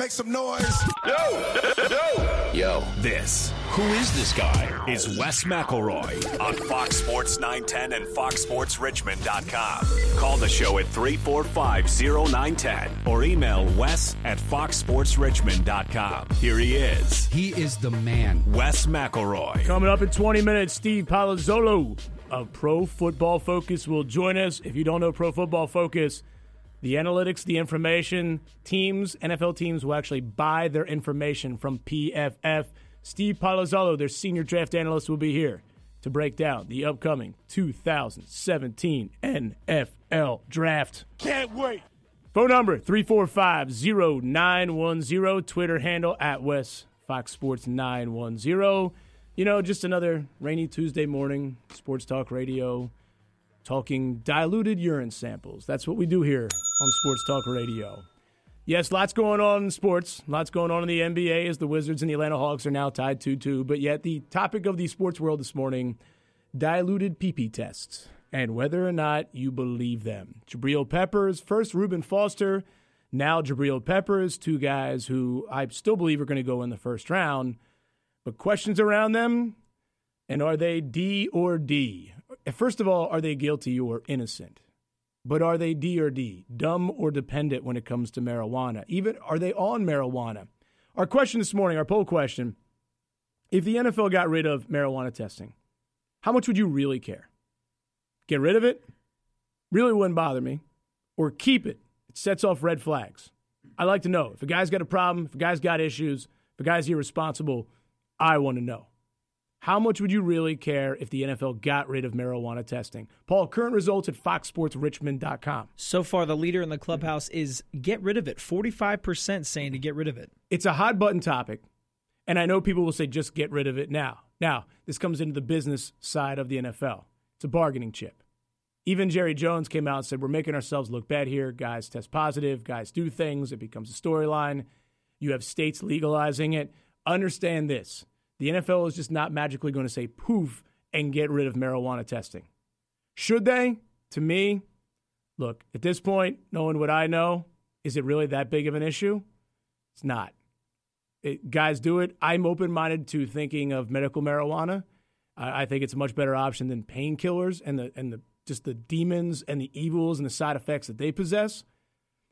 Make some noise. Yo, yo, Yo. This, who is this guy? Is Wes McElroy on Fox Sports 910 and FoxSportsRichmond.com. Call the show at 345-0910 or email Wes at FoxSportsRichmond.com. Here he is, He is the man. Wes McElroy. Coming up in 20 minutes, Steve Palazzolo of Pro Football Focus will join us. If you don't know Pro Football Focus, the analytics, the information, teams, NFL teams will actually buy their information from PFF. Steve Palazzolo, their senior draft analyst, will be here to break down the upcoming 2017 NFL Draft. Can't wait. Phone number 345-0910. Twitter handle at West Fox Sports 910. You know, just another rainy Tuesday morning, sports talk radio, talking diluted urine samples. That's what we do here on Sports Talk Radio. Yes, lots going on in sports. Lots going on in the NBA as the Wizards and the Atlanta Hawks are now tied 2 2. But yet, the topic of the sports world this morning diluted PP tests and whether or not you believe them. Jabril Peppers, first Reuben Foster, now Jabril Peppers, two guys who I still believe are going to go in the first round. But questions around them, and are they D or D? First of all, are they guilty or innocent? But are they D or D, dumb or dependent when it comes to marijuana? Even are they on marijuana? Our question this morning, our poll question if the NFL got rid of marijuana testing, how much would you really care? Get rid of it? Really wouldn't bother me. Or keep it. It sets off red flags. I like to know. If a guy's got a problem, if a guy's got issues, if a guy's irresponsible, I want to know. How much would you really care if the NFL got rid of marijuana testing? Paul, current results at foxsportsrichmond.com. So far, the leader in the clubhouse is get rid of it. 45% saying to get rid of it. It's a hot button topic, and I know people will say just get rid of it now. Now, this comes into the business side of the NFL. It's a bargaining chip. Even Jerry Jones came out and said, We're making ourselves look bad here. Guys test positive, guys do things, it becomes a storyline. You have states legalizing it. Understand this the NFL is just not magically going to say poof and get rid of marijuana testing. Should they? To me, look, at this point, knowing what I know, is it really that big of an issue? It's not. It, guys do it. I'm open minded to thinking of medical marijuana. I, I think it's a much better option than painkillers and the and the just the demons and the evils and the side effects that they possess.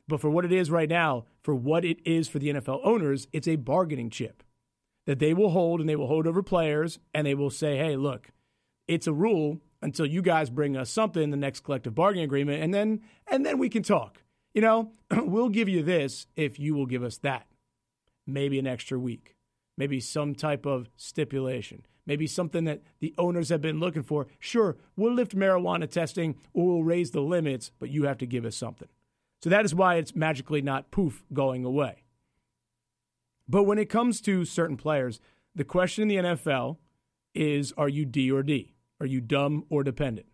But for what it is right now, for what it is for the NFL owners, it's a bargaining chip that they will hold and they will hold over players and they will say, hey, look, it's a rule until you guys bring us something in the next collective bargaining agreement and then and then we can talk. You know, we'll give you this if you will give us that. Maybe an extra week. Maybe some type of stipulation. Maybe something that the owners have been looking for. Sure, we'll lift marijuana testing or we'll raise the limits, but you have to give us something. So that is why it's magically not poof going away. But when it comes to certain players, the question in the NFL is are you D or D? Are you dumb or dependent?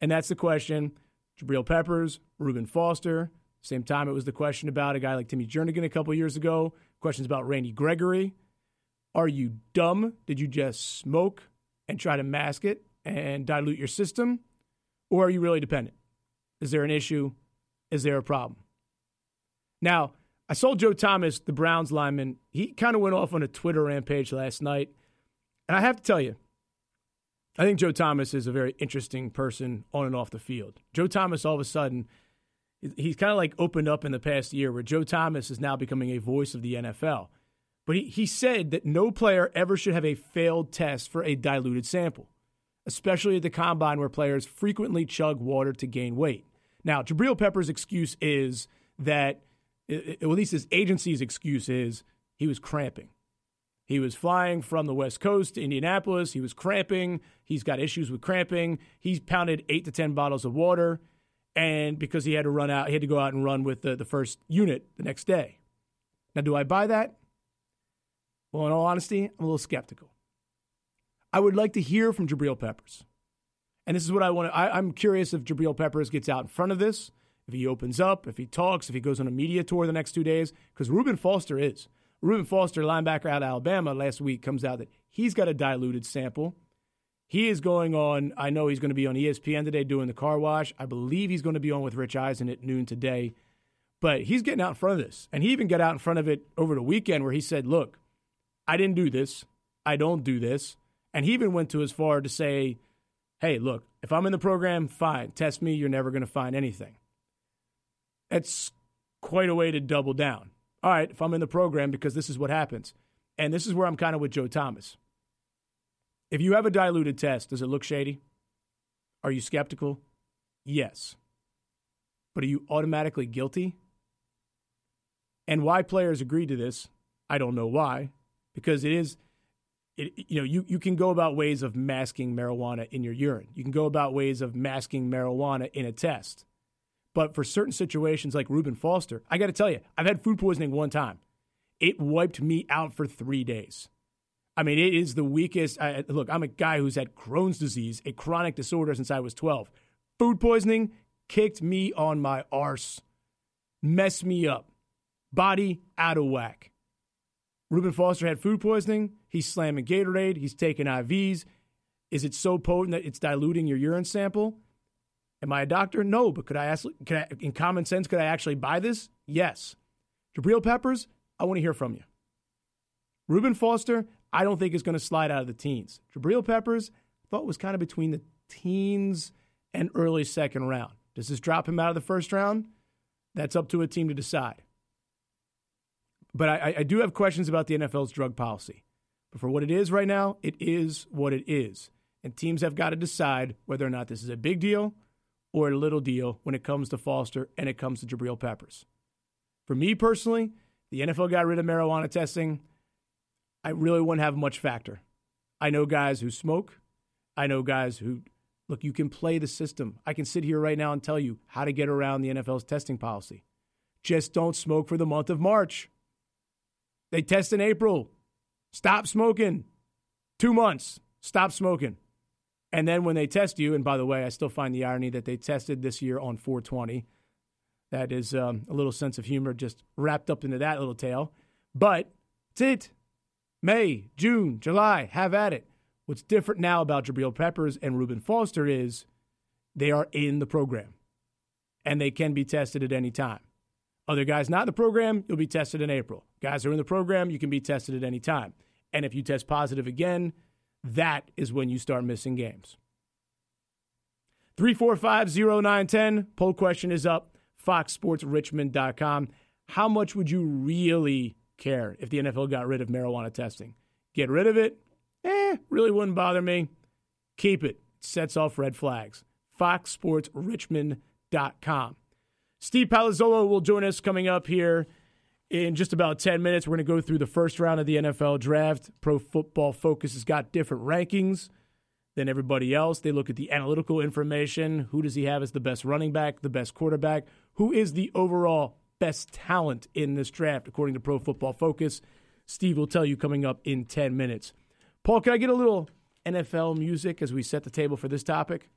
And that's the question. Jabril Peppers, Reuben Foster. Same time, it was the question about a guy like Timmy Jernigan a couple years ago. Questions about Randy Gregory. Are you dumb? Did you just smoke and try to mask it and dilute your system? Or are you really dependent? Is there an issue? Is there a problem? Now, I saw Joe Thomas, the Browns lineman. He kind of went off on a Twitter rampage last night. And I have to tell you, I think Joe Thomas is a very interesting person on and off the field. Joe Thomas, all of a sudden, he's kind of like opened up in the past year where Joe Thomas is now becoming a voice of the NFL. But he, he said that no player ever should have a failed test for a diluted sample, especially at the combine where players frequently chug water to gain weight. Now, Jabril Pepper's excuse is that, well, at least his agency's excuse is he was cramping. He was flying from the West Coast to Indianapolis. He was cramping. He's got issues with cramping. He's pounded eight to 10 bottles of water. And because he had to run out, he had to go out and run with the, the first unit the next day. Now, do I buy that? Well, in all honesty, I'm a little skeptical. I would like to hear from Jabril Peppers. And this is what I want to, I, I'm curious if Jabril Peppers gets out in front of this, if he opens up, if he talks, if he goes on a media tour the next two days, because Reuben Foster is. Reuben Foster, linebacker out of Alabama, last week comes out that he's got a diluted sample. He is going on, I know he's going to be on ESPN today doing the car wash. I believe he's going to be on with Rich Eisen at noon today. But he's getting out in front of this. And he even got out in front of it over the weekend where he said, Look, I didn't do this. I don't do this. And he even went to as far to say, Hey, look, if I'm in the program, fine. Test me. You're never going to find anything. That's quite a way to double down. All right, if I'm in the program, because this is what happens. And this is where I'm kind of with Joe Thomas. If you have a diluted test, does it look shady? Are you skeptical? Yes. But are you automatically guilty? And why players agreed to this, I don't know why, because it is, it, you know, you, you can go about ways of masking marijuana in your urine. You can go about ways of masking marijuana in a test. But for certain situations like Reuben Foster, I got to tell you, I've had food poisoning one time. It wiped me out for three days. I mean, it is the weakest. I, look, I'm a guy who's had Crohn's disease, a chronic disorder since I was 12. Food poisoning kicked me on my arse, messed me up body out of whack. Reuben Foster had food poisoning. He's slamming Gatorade. He's taking IVs. Is it so potent that it's diluting your urine sample? Am I a doctor? No, but could I ask, could I, in common sense, could I actually buy this? Yes. Jabril Peppers, I want to hear from you. Reuben Foster, I don't think is going to slide out of the teens. Jabril Peppers, I thought was kind of between the teens and early second round. Does this drop him out of the first round? That's up to a team to decide. But I, I do have questions about the NFL's drug policy. But for what it is right now, it is what it is. And teams have got to decide whether or not this is a big deal or a little deal when it comes to Foster and it comes to Jabril Peppers. For me personally, the NFL got rid of marijuana testing. I really wouldn't have much factor. I know guys who smoke. I know guys who, look, you can play the system. I can sit here right now and tell you how to get around the NFL's testing policy. Just don't smoke for the month of March. They test in April. Stop smoking. Two months. Stop smoking. And then when they test you, and by the way, I still find the irony that they tested this year on 420. That is um, a little sense of humor just wrapped up into that little tale. But it's it. May, June, July, have at it. What's different now about Jabril Peppers and Reuben Foster is they are in the program and they can be tested at any time. Other guys not in the program, you'll be tested in April. Guys who are in the program, you can be tested at any time. And if you test positive again, that is when you start missing games. 3450910, poll question is up, foxsportsrichmond.com. How much would you really care if the NFL got rid of marijuana testing? Get rid of it? Eh, really wouldn't bother me. Keep it. Sets off red flags. foxsportsrichmond.com. Steve Palazzolo will join us coming up here in just about 10 minutes. We're going to go through the first round of the NFL draft. Pro Football Focus has got different rankings than everybody else. They look at the analytical information. Who does he have as the best running back, the best quarterback? Who is the overall best talent in this draft, according to Pro Football Focus? Steve will tell you coming up in 10 minutes. Paul, can I get a little NFL music as we set the table for this topic?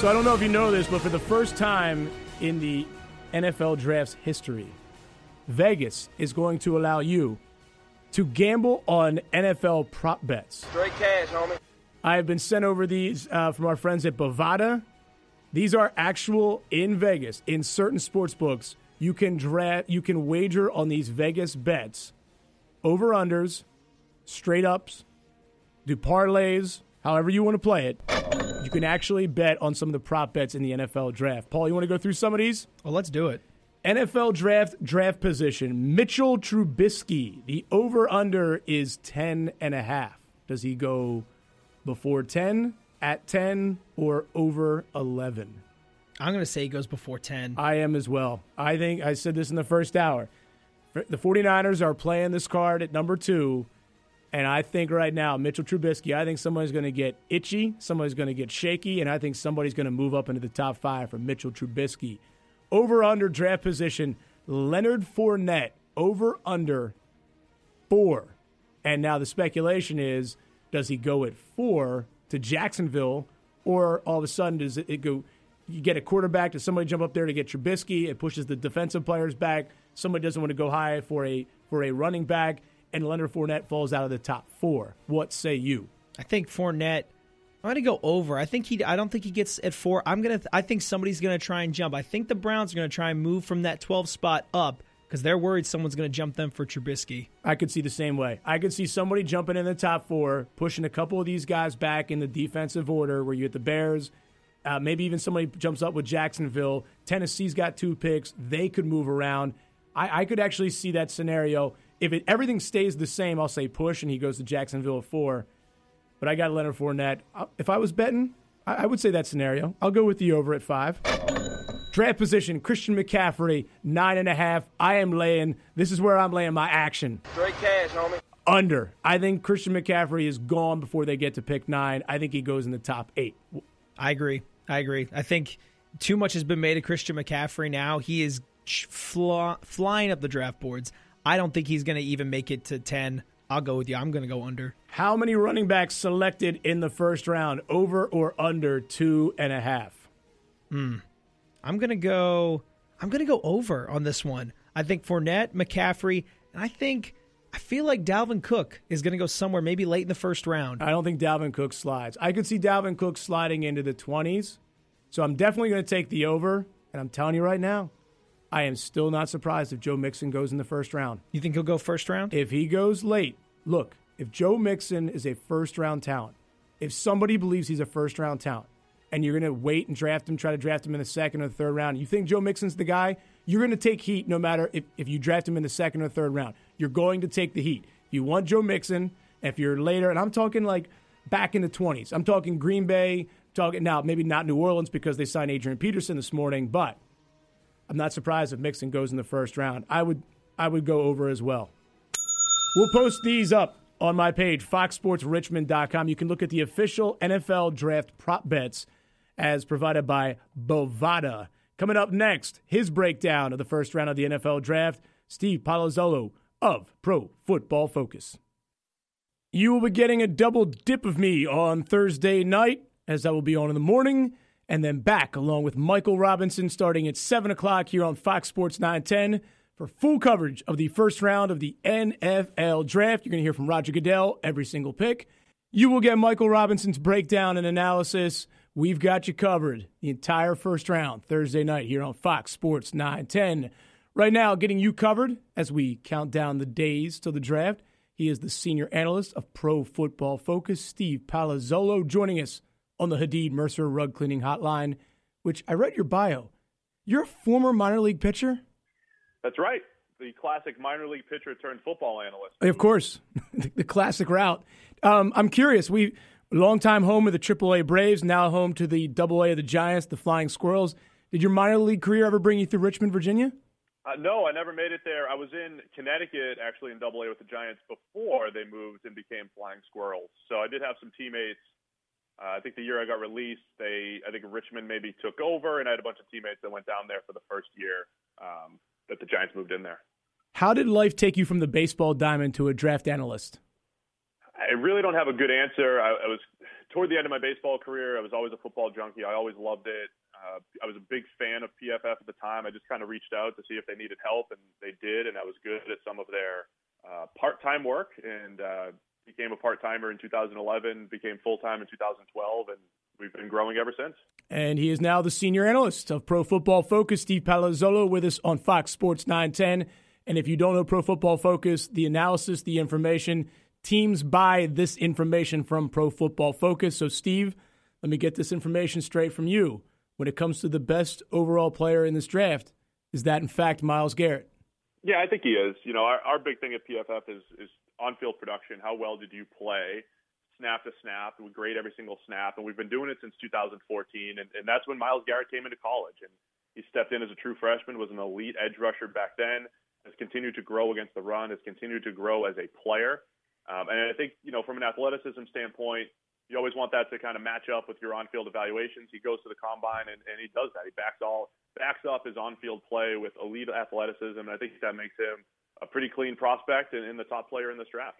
So I don't know if you know this, but for the first time in the NFL draft's history, Vegas is going to allow you to gamble on NFL prop bets. Straight cash, homie. I have been sent over these uh, from our friends at Bovada. These are actual in Vegas in certain sports books. You can draft, you can wager on these Vegas bets, over unders, straight ups, do parlays, however you want to play it. You can actually bet on some of the prop bets in the NFL draft. Paul, you want to go through some of these? Well, let's do it. NFL draft draft position. Mitchell Trubisky. The over under is 10 and a half. Does he go before 10, at 10, or over 11? I'm going to say he goes before 10. I am as well. I think I said this in the first hour. The 49ers are playing this card at number two. And I think right now, Mitchell Trubisky, I think somebody's going to get itchy, somebody's going to get shaky, and I think somebody's going to move up into the top five for Mitchell Trubisky. Over under draft position, Leonard Fournette, over under four. And now the speculation is does he go at four to Jacksonville, or all of a sudden does it go? You get a quarterback, does somebody jump up there to get Trubisky? It pushes the defensive players back. Somebody doesn't want to go high for a for a running back, and Leonard Fournette falls out of the top four. What say you? I think Fournette. I'm going to go over. I think he. I don't think he gets at four. I'm gonna. I think somebody's going to try and jump. I think the Browns are going to try and move from that 12 spot up because they're worried someone's going to jump them for Trubisky. I could see the same way. I could see somebody jumping in the top four, pushing a couple of these guys back in the defensive order where you get the Bears. Uh, maybe even somebody jumps up with Jacksonville. Tennessee's got two picks. They could move around. I, I could actually see that scenario. If it, everything stays the same, I'll say push and he goes to Jacksonville at four. But I got Leonard Fournette. Uh, if I was betting, I, I would say that scenario. I'll go with the over at five. Draft position, Christian McCaffrey, nine and a half. I am laying, this is where I'm laying my action. Straight cash, homie. Under. I think Christian McCaffrey is gone before they get to pick nine. I think he goes in the top eight. I agree. I agree. I think too much has been made of Christian McCaffrey now. He is fly, flying up the draft boards. I don't think he's going to even make it to 10. I'll go with you. I'm going to go under. How many running backs selected in the first round? Over or under two and a half? Hmm. I'm gonna go. I'm gonna go over on this one. I think Fournette, McCaffrey, and I think I feel like Dalvin Cook is gonna go somewhere maybe late in the first round. I don't think Dalvin Cook slides. I could see Dalvin Cook sliding into the 20s. So I'm definitely going to take the over. And I'm telling you right now, I am still not surprised if Joe Mixon goes in the first round. You think he'll go first round? If he goes late, look, if Joe Mixon is a first round talent, if somebody believes he's a first round talent, and you're going to wait and draft him, try to draft him in the second or third round, you think Joe Mixon's the guy, you're going to take heat no matter if, if you draft him in the second or third round. You're going to take the heat. You want Joe Mixon. If you're later, and I'm talking like back in the 20s, I'm talking Green Bay, talking now, maybe not New Orleans because they signed Adrian Peterson this morning, but I'm not surprised if Mixon goes in the first round. I would, I would go over as well. We'll post these up on my page, foxsportsrichmond.com. You can look at the official NFL draft prop bets as provided by Bovada. Coming up next, his breakdown of the first round of the NFL draft, Steve Palazzolo of Pro Football Focus. You will be getting a double dip of me on Thursday night, as I will be on in the morning, and then back along with Michael Robinson starting at 7 o'clock here on Fox Sports 910 for full coverage of the first round of the NFL draft. You're going to hear from Roger Goodell every single pick. You will get Michael Robinson's breakdown and analysis We've got you covered the entire first round Thursday night here on Fox Sports 910. Right now, getting you covered as we count down the days till the draft. He is the senior analyst of Pro Football Focus, Steve Palazzolo, joining us on the Hadid Mercer Rug Cleaning Hotline, which I read your bio. You're a former minor league pitcher? That's right. The classic minor league pitcher turned football analyst. Of course, the classic route. Um, I'm curious. We Longtime home of the AAA Braves, now home to the AA of the Giants, the Flying Squirrels. Did your minor league career ever bring you through Richmond, Virginia? Uh, no, I never made it there. I was in Connecticut, actually in AA with the Giants before they moved and became Flying Squirrels. So I did have some teammates. Uh, I think the year I got released, they I think Richmond maybe took over, and I had a bunch of teammates that went down there for the first year um, that the Giants moved in there. How did life take you from the baseball diamond to a draft analyst? I really don't have a good answer. I, I was toward the end of my baseball career. I was always a football junkie. I always loved it. Uh, I was a big fan of PFF at the time. I just kind of reached out to see if they needed help, and they did, and I was good at some of their uh, part-time work, and uh, became a part-timer in 2011, became full-time in 2012, and we've been growing ever since. And he is now the senior analyst of Pro Football Focus. Steve Palazzolo with us on Fox Sports 910. And if you don't know Pro Football Focus, the analysis, the information teams buy this information from Pro Football Focus. So, Steve, let me get this information straight from you. When it comes to the best overall player in this draft, is that in fact Myles Garrett? Yeah, I think he is. You know, our, our big thing at PFF is, is on field production. How well did you play? Snap to snap, we grade every single snap, and we've been doing it since 2014. And, and that's when Myles Garrett came into college, and he stepped in as a true freshman, was an elite edge rusher back then, has continued to grow against the run, has continued to grow as a player, Um, and I think, you know, from an athleticism standpoint, you always want that to kind of match up with your on-field evaluations. He goes to the combine and, and he does that. He backs all backs up his on-field play with elite athleticism, and I think that makes him a pretty clean prospect and, and the top player in this draft.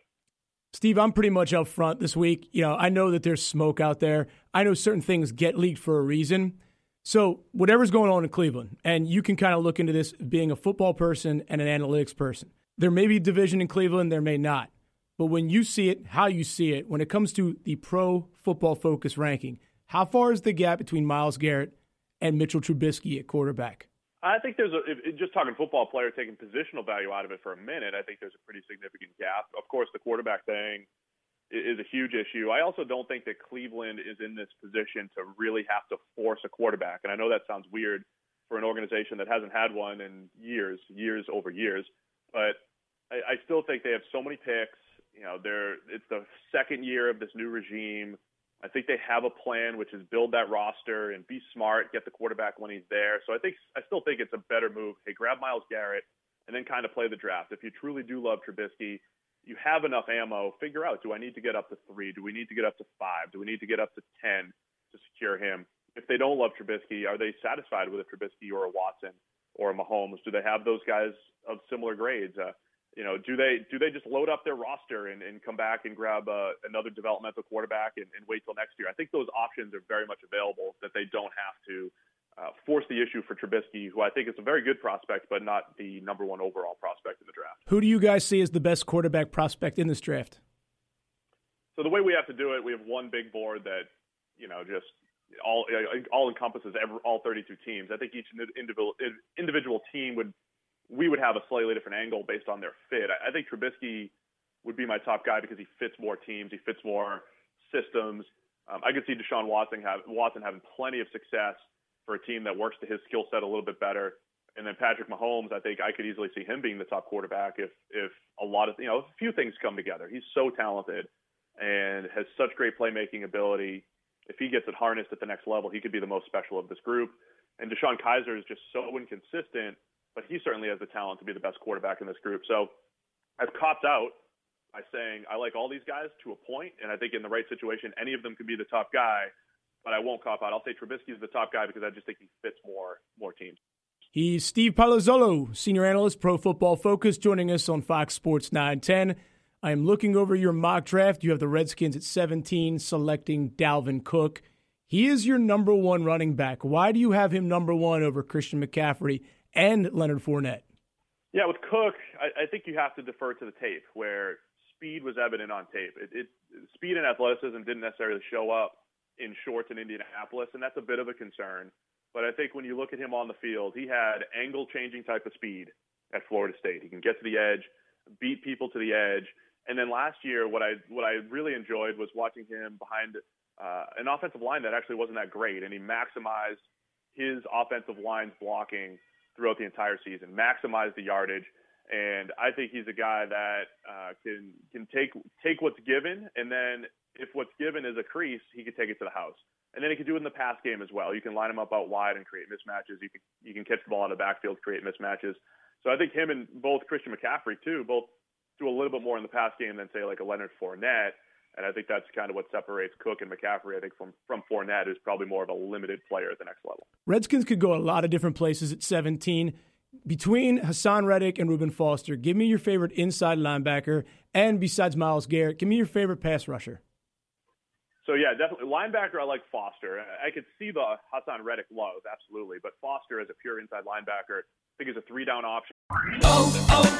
Steve, I'm pretty much up front this week. You know, I know that there's smoke out there. I know certain things get leaked for a reason. So, whatever's going on in Cleveland, and you can kind of look into this being a football person and an analytics person. There may be division in Cleveland, there may not. But when you see it, how you see it, when it comes to the pro football focus ranking, how far is the gap between Myles Garrett and Mitchell Trubisky at quarterback? I think there's a if, just talking football player taking positional value out of it for a minute. I think there's a pretty significant gap. Of course, the quarterback thing is a huge issue. I also don't think that Cleveland is in this position to really have to force a quarterback. And I know that sounds weird for an organization that hasn't had one in years, years over years. But I, I still think they have so many picks. You know, they're it's the second year of this new regime. I think they have a plan, which is build that roster and be smart, get the quarterback when he's there. So I think I still think it's a better move. Hey, grab Myles Garrett and then kind of play the draft. If you truly do love Trubisky, you have enough ammo, figure out do I need to get up to three? Do we need to get up to five? Do we need to get up to 10 to secure him? If they don't love Trubisky, are they satisfied with a Trubisky or a Watson or a Mahomes? Do they have those guys of similar grades? Uh, you know, do they do they just load up their roster and, and come back and grab uh, another developmental quarterback and, and wait till next year? I think those options are very much available that they don't have to uh, force the issue for Trubisky, who I think is a very good prospect, but not the number one overall prospect in the draft. Who do you guys see as the best quarterback prospect in this draft? So the way we have to do it, we have one big board that you know just all all encompasses every, all 32 teams. I think each individual individual team would we would have a slightly different angle based on their fit. I, think Trubisky would be my top guy because he fits more teams, he fits more systems. Um, I could see Deshaun Watson have Watson having plenty of success for a team that works to his skill set a little bit better. And then Patrick Mahomes, I think I could easily see him being the top quarterback if if a lot of you know a few things come together. He's so talented and has such great playmaking ability. If he gets it harnessed at the next level, he could be the most special of this group. And DeShone Kizer is just so inconsistent, but he certainly has the talent to be the best quarterback in this group. So I've copped out by saying I like all these guys to a point, and I think in the right situation, any of them could be the top guy but I won't cop out. I'll say Trubisky is the top guy because I just think he fits more more teams. He's Steve Palazzolo, senior analyst, Pro Football Focus, joining us on Fox Sports 910. I am looking over your mock draft. You have the Redskins at 17, selecting Dalvin Cook. He is your number one running back. Why do you have him number one over Christian McCaffrey and Leonard Fournette? Yeah, with Cook, I, I think you have to defer to the tape, where speed was evident on tape. It, it, speed and athleticism didn't necessarily show up in shorts in Indianapolis, and that's a bit of a concern. But I think when you look at him on the field, he had angle changing type of speed at Florida State. He can get to the edge, beat people to the edge. And then last year, what I what I really enjoyed was watching him behind uh, an offensive line that actually wasn't that great, and he maximized his offensive line's blocking throughout the entire season, maximize the yardage. And I think he's a guy that uh, can can take take what's given and then if what's given is a crease, he could take it to the house. And then he could do it in the pass game as well. You can line him up out wide and create mismatches. You can you can catch the ball in the backfield, create mismatches. So I think him and both Christian McCaffrey too, both do a little bit more in the pass game than say like a Leonard Fournette. And I think that's kind of what separates Cook and McCaffrey. I think from from Fournette, who's probably more of a limited player at the next level. Redskins could go a lot of different places at 17. Between Haason Reddick and Reuben Foster, give me your favorite inside linebacker, and besides Myles Garrett, give me your favorite pass rusher. So yeah, definitely linebacker. I like Foster. I could see the Haason Reddick love, absolutely, but Foster as a pure inside linebacker, I think is a three down option. Oh, oh,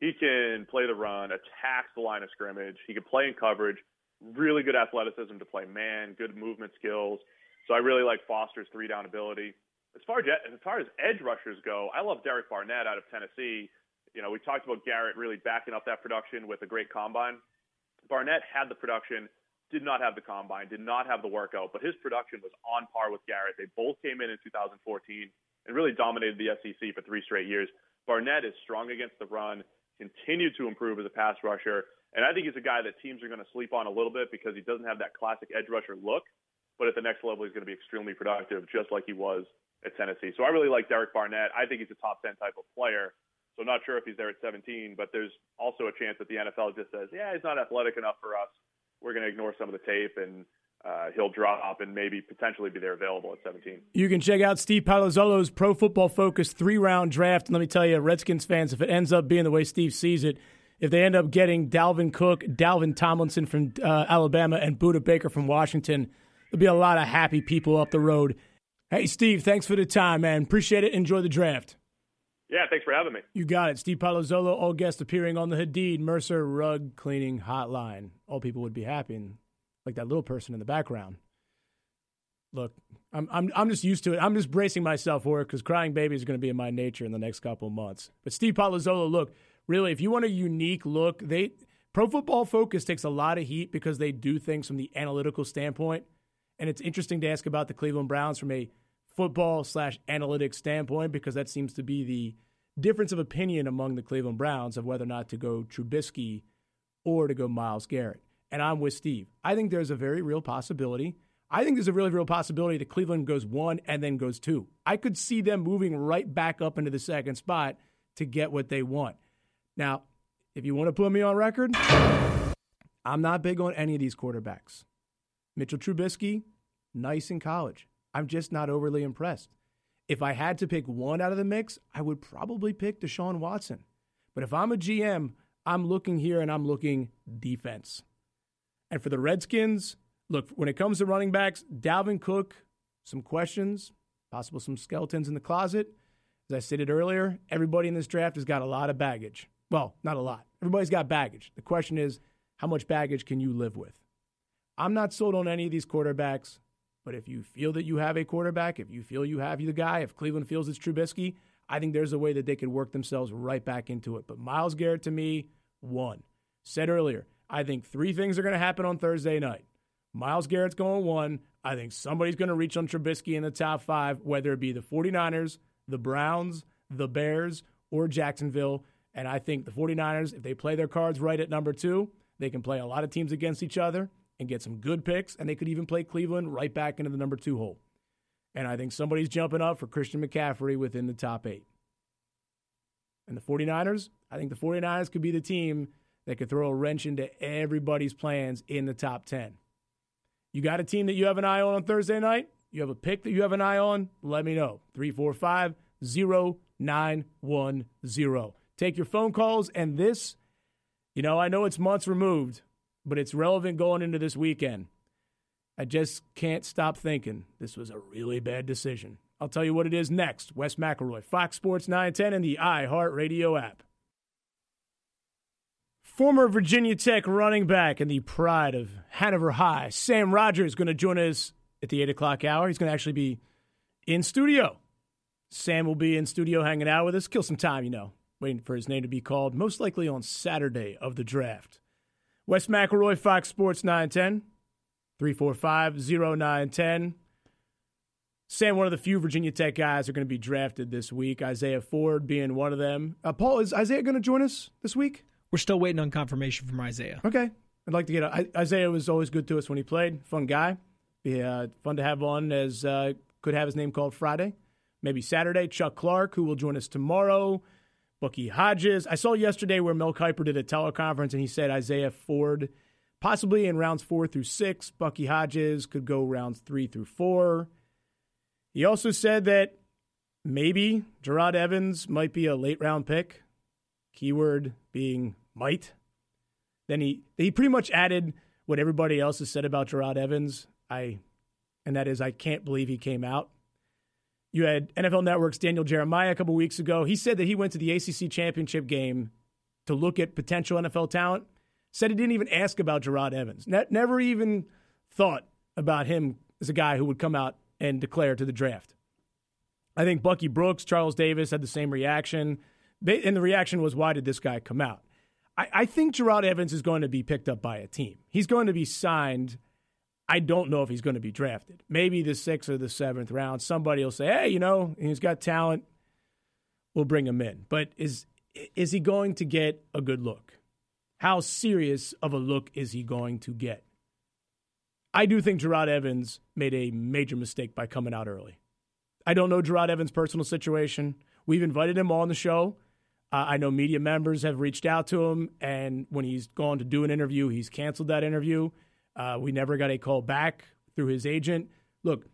he can play the run, attack the line of scrimmage. He can play in coverage. Really good athleticism to play man, good movement skills. So I really like Foster's three down ability. As far as as far as edge rushers go, I love Derek Barnett out of Tennessee You know, we talked about Garrett really backing up that production with a great combine. Barnett had the production, did not have the combine, did not have the workout, but his production was on par with Garrett. They both came in in 2014 and really dominated the SEC for three straight years. Barnett is strong against the run, continued to improve as a pass rusher, and I think he's a guy that teams are going to sleep on a little bit because he doesn't have that classic edge rusher look, but at the next level, he's going to be extremely productive, just like he was at Tennessee. So I really like Derek Barnett. I think he's a top 10 type of player. So I'm not sure if he's there at 17, but there's also a chance that the NFL just says, yeah, he's not athletic enough for us. We're going to ignore some of the tape and uh, he'll drop and maybe potentially be there available at 17. You can check out Steve Palazzolo's Pro Football Focus three round draft. And let me tell you, Redskins fans, if it ends up being the way Steve sees it, if they end up getting Dalvin Cook, Dalvin Tomlinson from uh, Alabama, and Budda Baker from Washington, there'll be a lot of happy people up the road. Hey, Steve, thanks for the time, man. Appreciate it. Enjoy the draft. Yeah, thanks for having me. You got it. Steve Palazzolo, all guests appearing on the Hadid Mercer Rug Cleaning Hotline. All people would be happy, and like that little person in the background. Look, I'm I'm I'm just used to it. I'm just bracing myself for it because crying baby is going to be in my nature in the next couple months. But Steve Palazzolo, look, really, if you want a unique look, they Pro Football Focus takes a lot of heat because they do things from the analytical standpoint, and it's interesting to ask about the Cleveland Browns from a football slash analytics standpoint because that seems to be the difference of opinion among the Cleveland Browns of whether or not to go Trubisky or to go Myles Garrett. And I'm with Steve. I think there's a very real possibility. I think there's a really real possibility that Cleveland goes one and then goes two. I could see them moving right back up into the second spot to get what they want. Now, if you want to put me on record, I'm not big on any of these quarterbacks. Mitchell Trubisky, nice in college. I'm just not overly impressed. If I had to pick one out of the mix, I would probably pick Deshaun Watson. But if I'm a GM, I'm looking here and I'm looking defense. And for the Redskins, look, when it comes to running backs, Dalvin Cook, some questions, possible some skeletons in the closet. As I stated earlier, everybody in this draft has got a lot of baggage. Well, not a lot. Everybody's got baggage. The question is, how much baggage can you live with? I'm not sold on any of these quarterbacks. But if you feel that you have a quarterback, if you feel you have the guy, if Cleveland feels it's Trubisky, I think there's a way that they could work themselves right back into it. But Myles Garrett to me, one. Said earlier, I think three things are going to happen on Thursday night. Myles Garrett's going one. I think somebody's going to reach on Trubisky in the top five, whether it be the 49ers, the Browns, the Bears, or Jacksonville. And I think the 49ers, if they play their cards right at number two, they can play a lot of teams against each other and get some good picks, and they could even play Cleveland right back into the number two hole. And I think somebody's jumping up for Christian McCaffrey within the top eight. And the 49ers, I think the 49ers could be the team that could throw a wrench into everybody's plans in the top 10. You got a team that you have an eye on on Thursday night? You have a pick that you have an eye on? Let me know. 345 0910. Take your phone calls, and this, you know, I know it's months removed, but it's relevant going into this weekend. I just can't stop thinking this was a really bad decision. I'll tell you what it is next. Wes McElroy, Fox Sports 910, and the iHeartRadio app. Former Virginia Tech running back and the pride of Hanover High, Sam Rogers, is going to join us at the 8 o'clock hour. He's going to actually be in studio. Sam will be in studio hanging out with us, kill some time, you know, waiting for his name to be called, most likely on Saturday of the draft. Wes McElroy, Fox Sports 910, 345 0910. Sam, one of the few Virginia Tech guys are going to be drafted this week. Isaiah Ford being one of them. Uh, Paul, is Isaiah going to join us this week? We're still waiting on confirmation from Isaiah. Okay. I'd like to get a, Isaiah was always good to us when he played. Fun guy. Be uh, fun to have on as uh, could have his name called Friday, maybe Saturday. Chuck Clark, who will join us tomorrow. Bucky Hodges. I saw yesterday where Mel Kiper did a teleconference and he said Isaiah Ford possibly in rounds four through six. Bucky Hodges could go rounds three through four. He also said that maybe Jerod Evans might be a late round pick. Keyword being might. Then he he pretty much added what everybody else has said about Jerod Evans. I and that is I can't believe he came out. You had NFL Network's Daniel Jeremiah a couple weeks ago. He said that he went to the ACC championship game to look at potential NFL talent. Said he didn't even ask about Jerod Evans. Ne- never even thought about him as a guy who would come out and declare to the draft. I think Bucky Brooks, Charles Davis had the same reaction. And the reaction was, why did this guy come out? I, I think Jerod Evans is going to be picked up by a team. He's going to be signed. I don't know if he's going to be drafted. Maybe the sixth or the seventh round. Somebody will say, hey, you know, he's got talent. We'll bring him in. But is is he going to get a good look? How serious of a look is he going to get? I do think Jerod Evans made a major mistake by coming out early. I don't know Jerod Evans' personal situation. We've invited him on the show. Uh, I know media members have reached out to him, and when he's gone to do an interview, he's canceled that interview. Uh, we never got a call back through his agent. Look,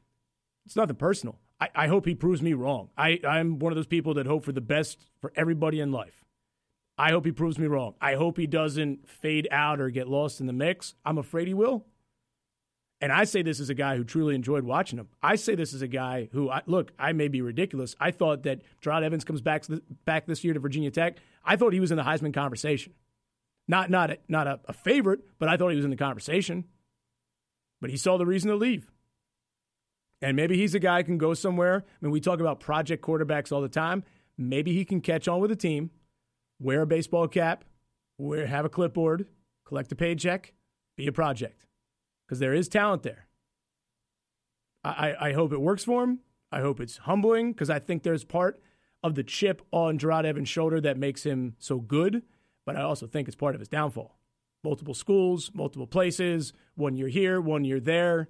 it's nothing personal. I, I hope he proves me wrong. I, I'm one of those people that hope for the best for everybody in life. I hope he proves me wrong. I hope he doesn't fade out or get lost in the mix. I'm afraid he will. And I say this as a guy who truly enjoyed watching him. I say this as a guy who, I, look, I may be ridiculous. I thought that Jerod Evans comes back back this year to Virginia Tech. I thought he was in the Heisman conversation. Not not a, not a, a favorite, but I thought he was in the conversation. But he saw the reason to leave. And maybe he's a guy who can go somewhere. I mean, we talk about project quarterbacks all the time. Maybe he can catch on with a team, wear a baseball cap, wear have a clipboard, collect a paycheck, be a project because there is talent there. I, I hope it works for him. I hope it's humbling because I think there's part of the chip on Jerod Evans' shoulder that makes him so good, but I also think it's part of his downfall. Multiple schools, multiple places, one year here, one year there.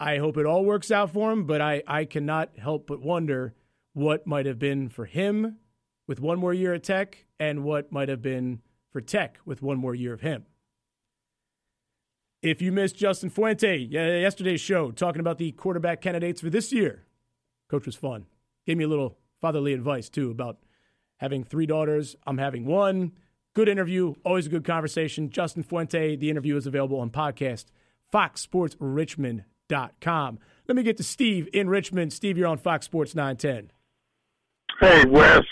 I hope it all works out for him, but I, I cannot help but wonder what might have been for him with one more year at Tech and what might have been for Tech with one more year of him. If you missed Justin Fuente yesterday's show talking about the quarterback candidates for this year, coach was fun. Gave me a little fatherly advice too about having three daughters. I'm having one. Good interview, always a good conversation. Justin Fuente, the interview is available on podcast, foxsportsrichmond.com. Let me get to Steve in Richmond. Steve, you're on Fox Sports 910. Hey, Wes.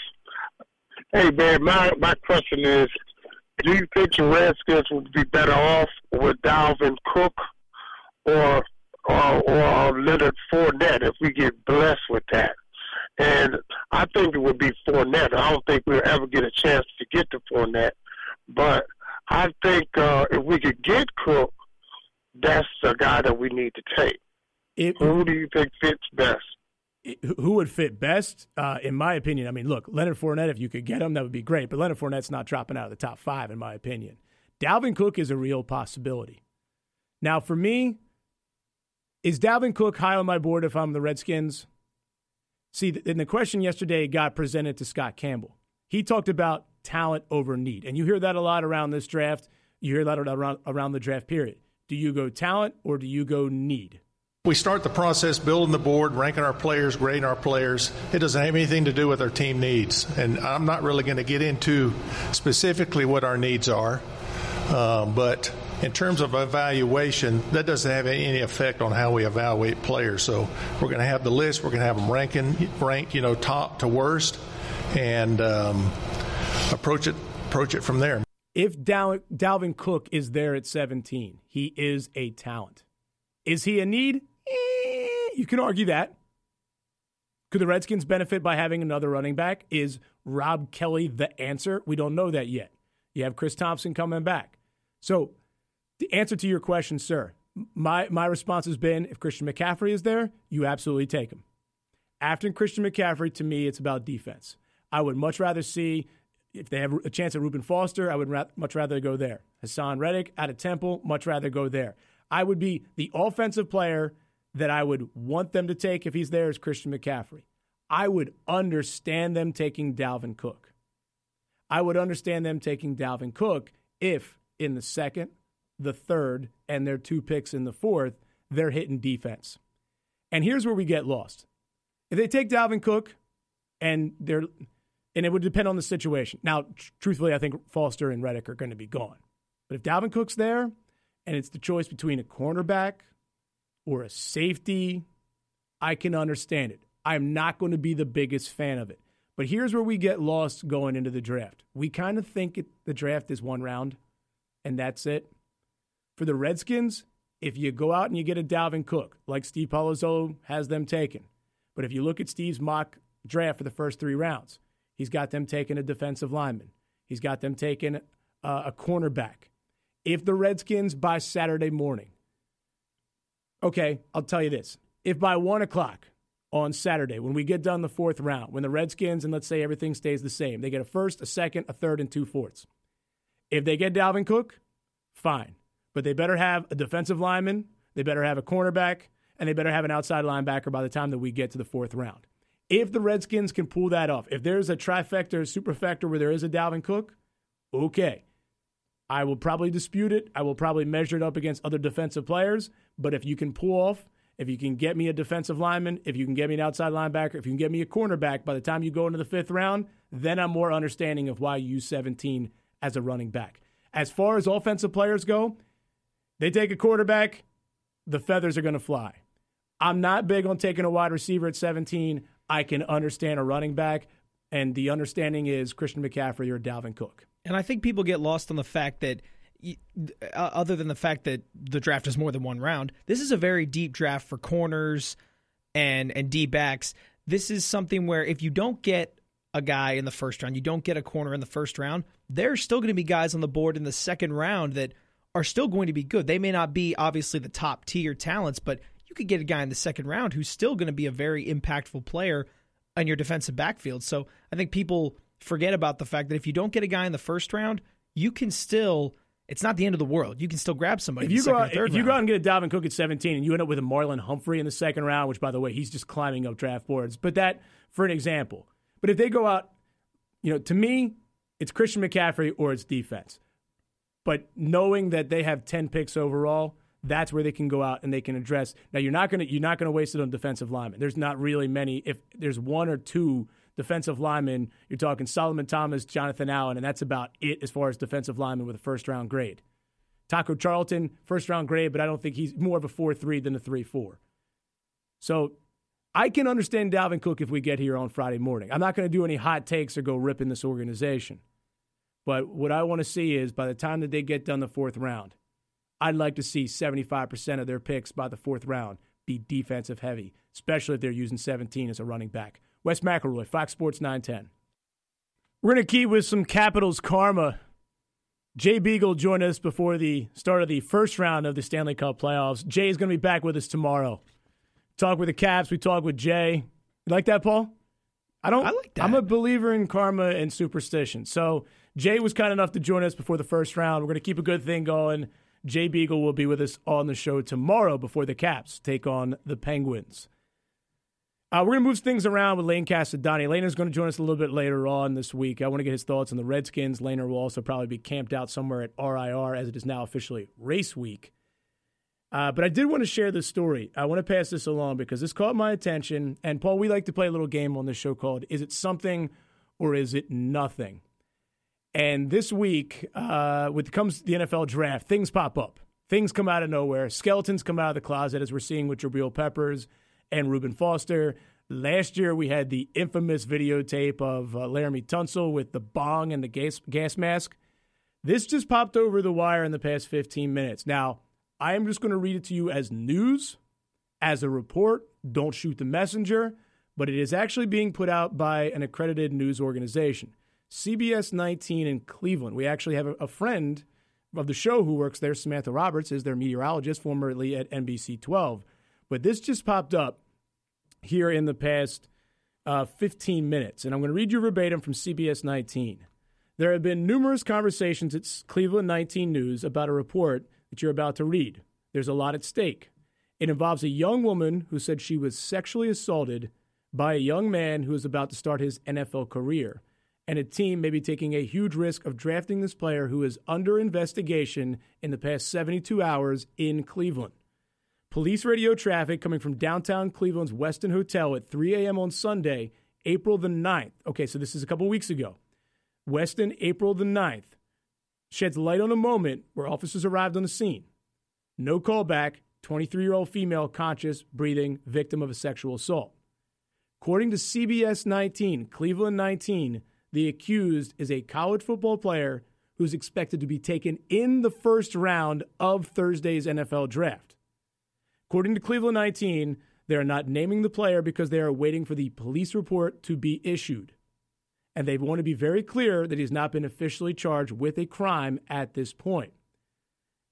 Hey, man, my, my question is do you think the Redskins would be better off with Dalvin Cook or or, or Leonard Fournette if we get blessed with that? And I think it would be Fournette. I don't think we'll ever get a chance to get to Fournette, but I think uh, if we could get Cook, that's the guy that we need to take. It, Who do you think fits best? Who would fit best, uh, in my opinion? I mean, look, Leonard Fournette, if you could get him, that would be great. But Leonard Fournette's not dropping out of the top five, in my opinion. Dalvin Cook is a real possibility. Now, for me, is Dalvin Cook high on my board if I'm the Redskins? See, and the question yesterday got presented to Scott Campbell. He talked about talent over need. And you hear that a lot around this draft. You hear that around, around the draft period. Do you go talent or do you go need? We start the process building the board, ranking our players, grading our players. It doesn't have anything to do with our team needs. And I'm not really going to get into specifically what our needs are. Um, but in terms of evaluation, that doesn't have any effect on how we evaluate players. So we're going to have the list. We're going to have them ranking, ranked, you know, top to worst, and um, approach it approach it from there. If Dal- Dalvin Cook is there at 17, he is a talent. Is he a need? Eh, you can argue that. Could the Redskins benefit by having another running back? Is Rob Kelley the answer? We don't know that yet. You have Chris Thompson coming back. So, the answer to your question, sir, my, my response has been if Christian McCaffrey is there, you absolutely take him. After Christian McCaffrey, to me, it's about defense. I would much rather see, if they have a chance at Reuben Foster, I would ra- much rather go there. Haason Reddick out of Temple, much rather go there. I would be the offensive player that I would want them to take if he's there is Christian McCaffrey. I would understand them taking Dalvin Cook. I would understand them taking Dalvin Cook if in the second, the third, and their two picks in the fourth, they're hitting defense. And here's where we get lost. If they take Dalvin Cook and they're and it would depend on the situation. Now, tr- truthfully, I think Foster and Reddick are going to be gone. But if Dalvin Cook's there and it's the choice between a cornerback or a safety, I can understand it. I'm not going to be the biggest fan of it. But here's where we get lost going into the draft. We kind of think it, the draft is one round, and that's it. For the Redskins, if you go out and you get a Dalvin Cook, like Steve Palazzolo has them taken, but if you look at Steve's mock draft for the first three rounds, He's got them taking a defensive lineman. He's got them taking uh, a cornerback. If the Redskins by Saturday morning, okay, I'll tell you this. If by one o'clock on Saturday, when we get done the fourth round, when the Redskins, and let's say everything stays the same, they get a first, a second, a third, and two fourths. If they get Dalvin Cook, fine. But they better have a defensive lineman, they better have a cornerback, and they better have an outside linebacker by the time that we get to the fourth round. If the Redskins can pull that off, if there's a trifecta or superfecta where there is a Dalvin Cook, okay. I will probably dispute it. I will probably measure it up against other defensive players. But if you can pull off, if you can get me a defensive lineman, if you can get me an outside linebacker, if you can get me a cornerback by the time you go into the fifth round, then I'm more understanding of why you use 17 as a running back. As far as offensive players go, they take a quarterback, the feathers are going to fly. I'm not big on taking a wide receiver at 17. I can understand a running back, and the understanding is Christian McCaffrey or Dalvin Cook. And I think people get lost on the fact that, uh, other than the fact that the draft is more than one round, this is a very deep draft for corners and and D backs. This is something where if you don't get a guy in the first round, you don't get a corner in the first round, there's still going to be guys on the board in the second round that are still going to be good. They may not be obviously the top tier talents, but you could get a guy in the second round who's still going to be a very impactful player on your defensive backfield. So I think people forget about the fact that if you don't get a guy in the first round, you can still. It's not the end of the world. You can still grab somebody. If you, go out, if you go out and get a Dalvin Cook at 17 and you end up with a Marlon Humphrey in the second round, which, by the way, he's just climbing up draft boards. But that, for an example. But if they go out, you know, to me, it's Christian McCaffrey or it's defense. But knowing that they have 10 picks overall, that's where they can go out and they can address. Now you're not to you're not going to waste it on defensive linemen. There's not really many. If there's one or two defensive linemen, you're talking Solomon Thomas, Jonathan Allen, and that's about it as far as defensive linemen with a first round grade. Taco Charlton, first round grade, but I don't think he's more of a four three than a three four. So I can understand Dalvin Cook if we get here on Friday morning. I'm not going to do any hot takes or go ripping this organization. But what I want to see is by the time that they get done the fourth round, I'd like to see 75% of their picks by the fourth round be defensive heavy, especially if they're using 17 as a running back. Wes McElroy, Fox Sports 910. We're going to keep with some Capitals karma. Jay Beagle joined us before the start of the first round of the Stanley Cup playoffs. Jay is going to be back with us tomorrow. Talk with the Caps. We talk with Jay. You like that, Paul? I don't. I like that. I'm a believer in karma and superstition. So Jay was kind enough to join us before the first round. We're going to keep a good thing going. Jay Beagle will be with us on the show tomorrow before the Caps take on the Penguins. Uh, we're going to move things around with Lane Casadonte. Lane is going to join us a little bit later on this week. I want to get his thoughts on the Redskins. Laner will also probably be camped out somewhere at RIR as it is now officially race week. Uh, but I did want to share this story. I want to pass this along because this caught my attention. And Paul, we like to play a little game on this show called Is It Something or Is It Nothing? And this week, uh, comes the NFL draft, things pop up. Things come out of nowhere. Skeletons come out of the closet, as we're seeing with Jabril Peppers and Reuben Foster. Last year, we had the infamous videotape of uh, Laremy Tunsil with the bong and the gas, gas mask. This just popped over the wire in the past 15 minutes. Now, I am just going to read it to you as news, as a report. Don't shoot the messenger, but it is actually being put out by an accredited news organization. CBS 19 in Cleveland. We actually have a, a friend of the show who works there, Samantha Roberts, is their meteorologist, formerly at NBC 12. But this just popped up here in the past uh, 15 minutes, and I'm going to read you verbatim from CBS 19. There have been numerous conversations at Cleveland 19 News about a report that you're about to read. There's a lot at stake. It involves a young woman who said she was sexually assaulted by a young man who is about to start his NFL career and a team may be taking a huge risk of drafting this player who is under investigation in the past 72 hours in Cleveland. Police radio traffic coming from downtown Cleveland's Westin Hotel at 3 a.m. on Sunday, April the 9th. Okay, so this is a couple weeks ago. Westin, April the 9th, sheds light on a moment where officers arrived on the scene. No callback, 23 year old female conscious, breathing, victim of a sexual assault. According to CBS 19, Cleveland 19, the accused is a college football player who's expected to be taken in the first round of Thursday's NFL draft. According to Cleveland 19, they are not naming the player because they are waiting for the police report to be issued. And they want to be very clear that he's not been officially charged with a crime at this point.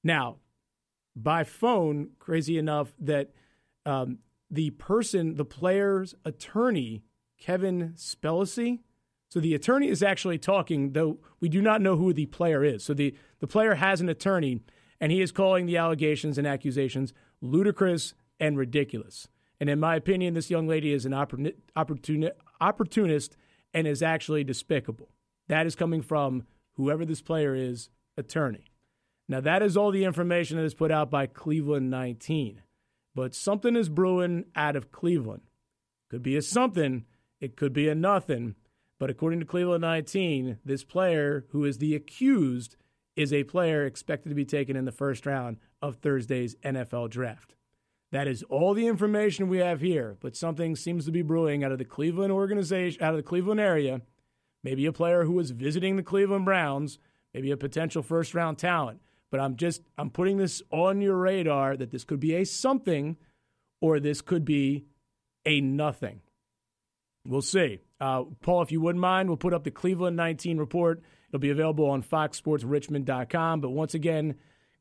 Now, by phone, crazy enough that um, the person, the player's attorney, Kevin Spellacy, so the attorney is actually talking, though we do not know who the player is. So the, the player has an attorney, and he is calling the allegations and accusations ludicrous and ridiculous. And in my opinion, this young lady is an opportunist and is actually despicable. That is coming from whoever this player is, attorney. Now, that is all the information that is put out by Cleveland 19. But something is brewing out of Cleveland. Could be a something, it could be a nothing. But according to Cleveland 19, this player who is the accused is a player expected to be taken in the first round of Thursday's NFL draft. That is all the information we have here, but something seems to be brewing out of the Cleveland organization, out of the Cleveland area. Maybe a player who was visiting the Cleveland Browns, maybe a potential first round talent. But I'm just I'm putting this on your radar that this could be a something or this could be a nothing. We'll see. Uh, Paul, if you wouldn't mind, we'll put up the Cleveland 19 report. It'll be available on foxsportsrichmond.com. But once again,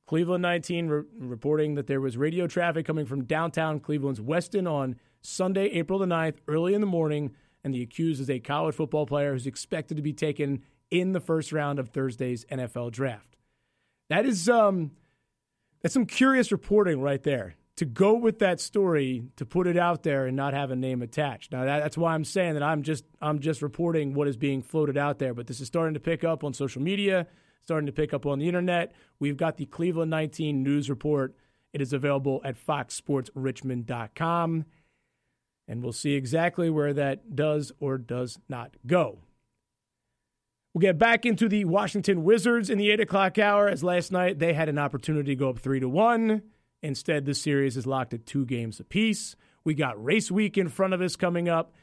Cleveland 19 re- reporting that there was radio traffic coming from downtown Cleveland's Westin on Sunday, April the 9th, early in the morning. And the accused is a college football player who's expected to be taken in the first round of Thursday's NFL draft. That is um, that's some curious reporting right there. To go with that story, to put it out there and not have a name attached. Now that, that's why I'm saying that I'm just I'm just reporting what is being floated out there. But this is starting to pick up on social media, starting to pick up on the internet. We've got the Cleveland 19 news report. It is available at foxsportsrichmond.com. And we'll see exactly where that does or does not go. We'll get back into the Washington Wizards in the eight o'clock hour, as last night they had an opportunity to go up three to one. Instead, the series is locked at two games apiece. We got race week in front of us coming up.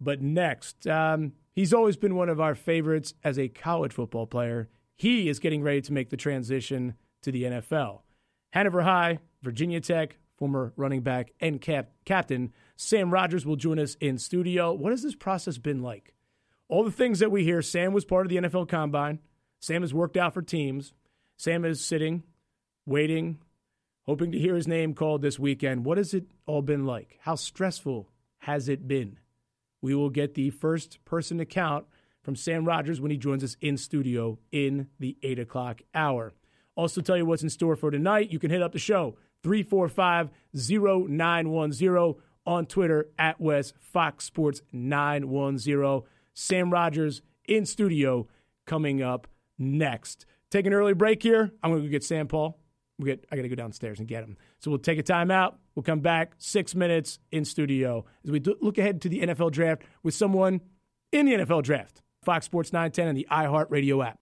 But next, um, he's always been one of our favorites as a college football player. He is getting ready to make the transition to the NFL. Hanover High, Virginia Tech, former running back and cap- captain Sam Rogers will join us in studio. What has this process been like? all the things that we hear. Sam was part of the NFL Combine. Sam has worked out for teams. Sam is sitting, waiting, hoping to hear his name called this weekend. What has it all been like? How stressful has it been? We will get the first person account from Sam Rogers when he joins us in studio in the 8 o'clock hour. Also, tell you what's in store for tonight. You can hit up the show 345 0910 on Twitter at West Fox Sports 910. Sam Rogers in studio coming up next. Take an early break here. I'm going to go get Sam Paul. We get, I got to go downstairs and get him. So we'll take a time out. We'll come back six minutes in studio as we look ahead to the NFL draft with someone in the NFL draft. Fox Sports 910 and the iHeartRadio app.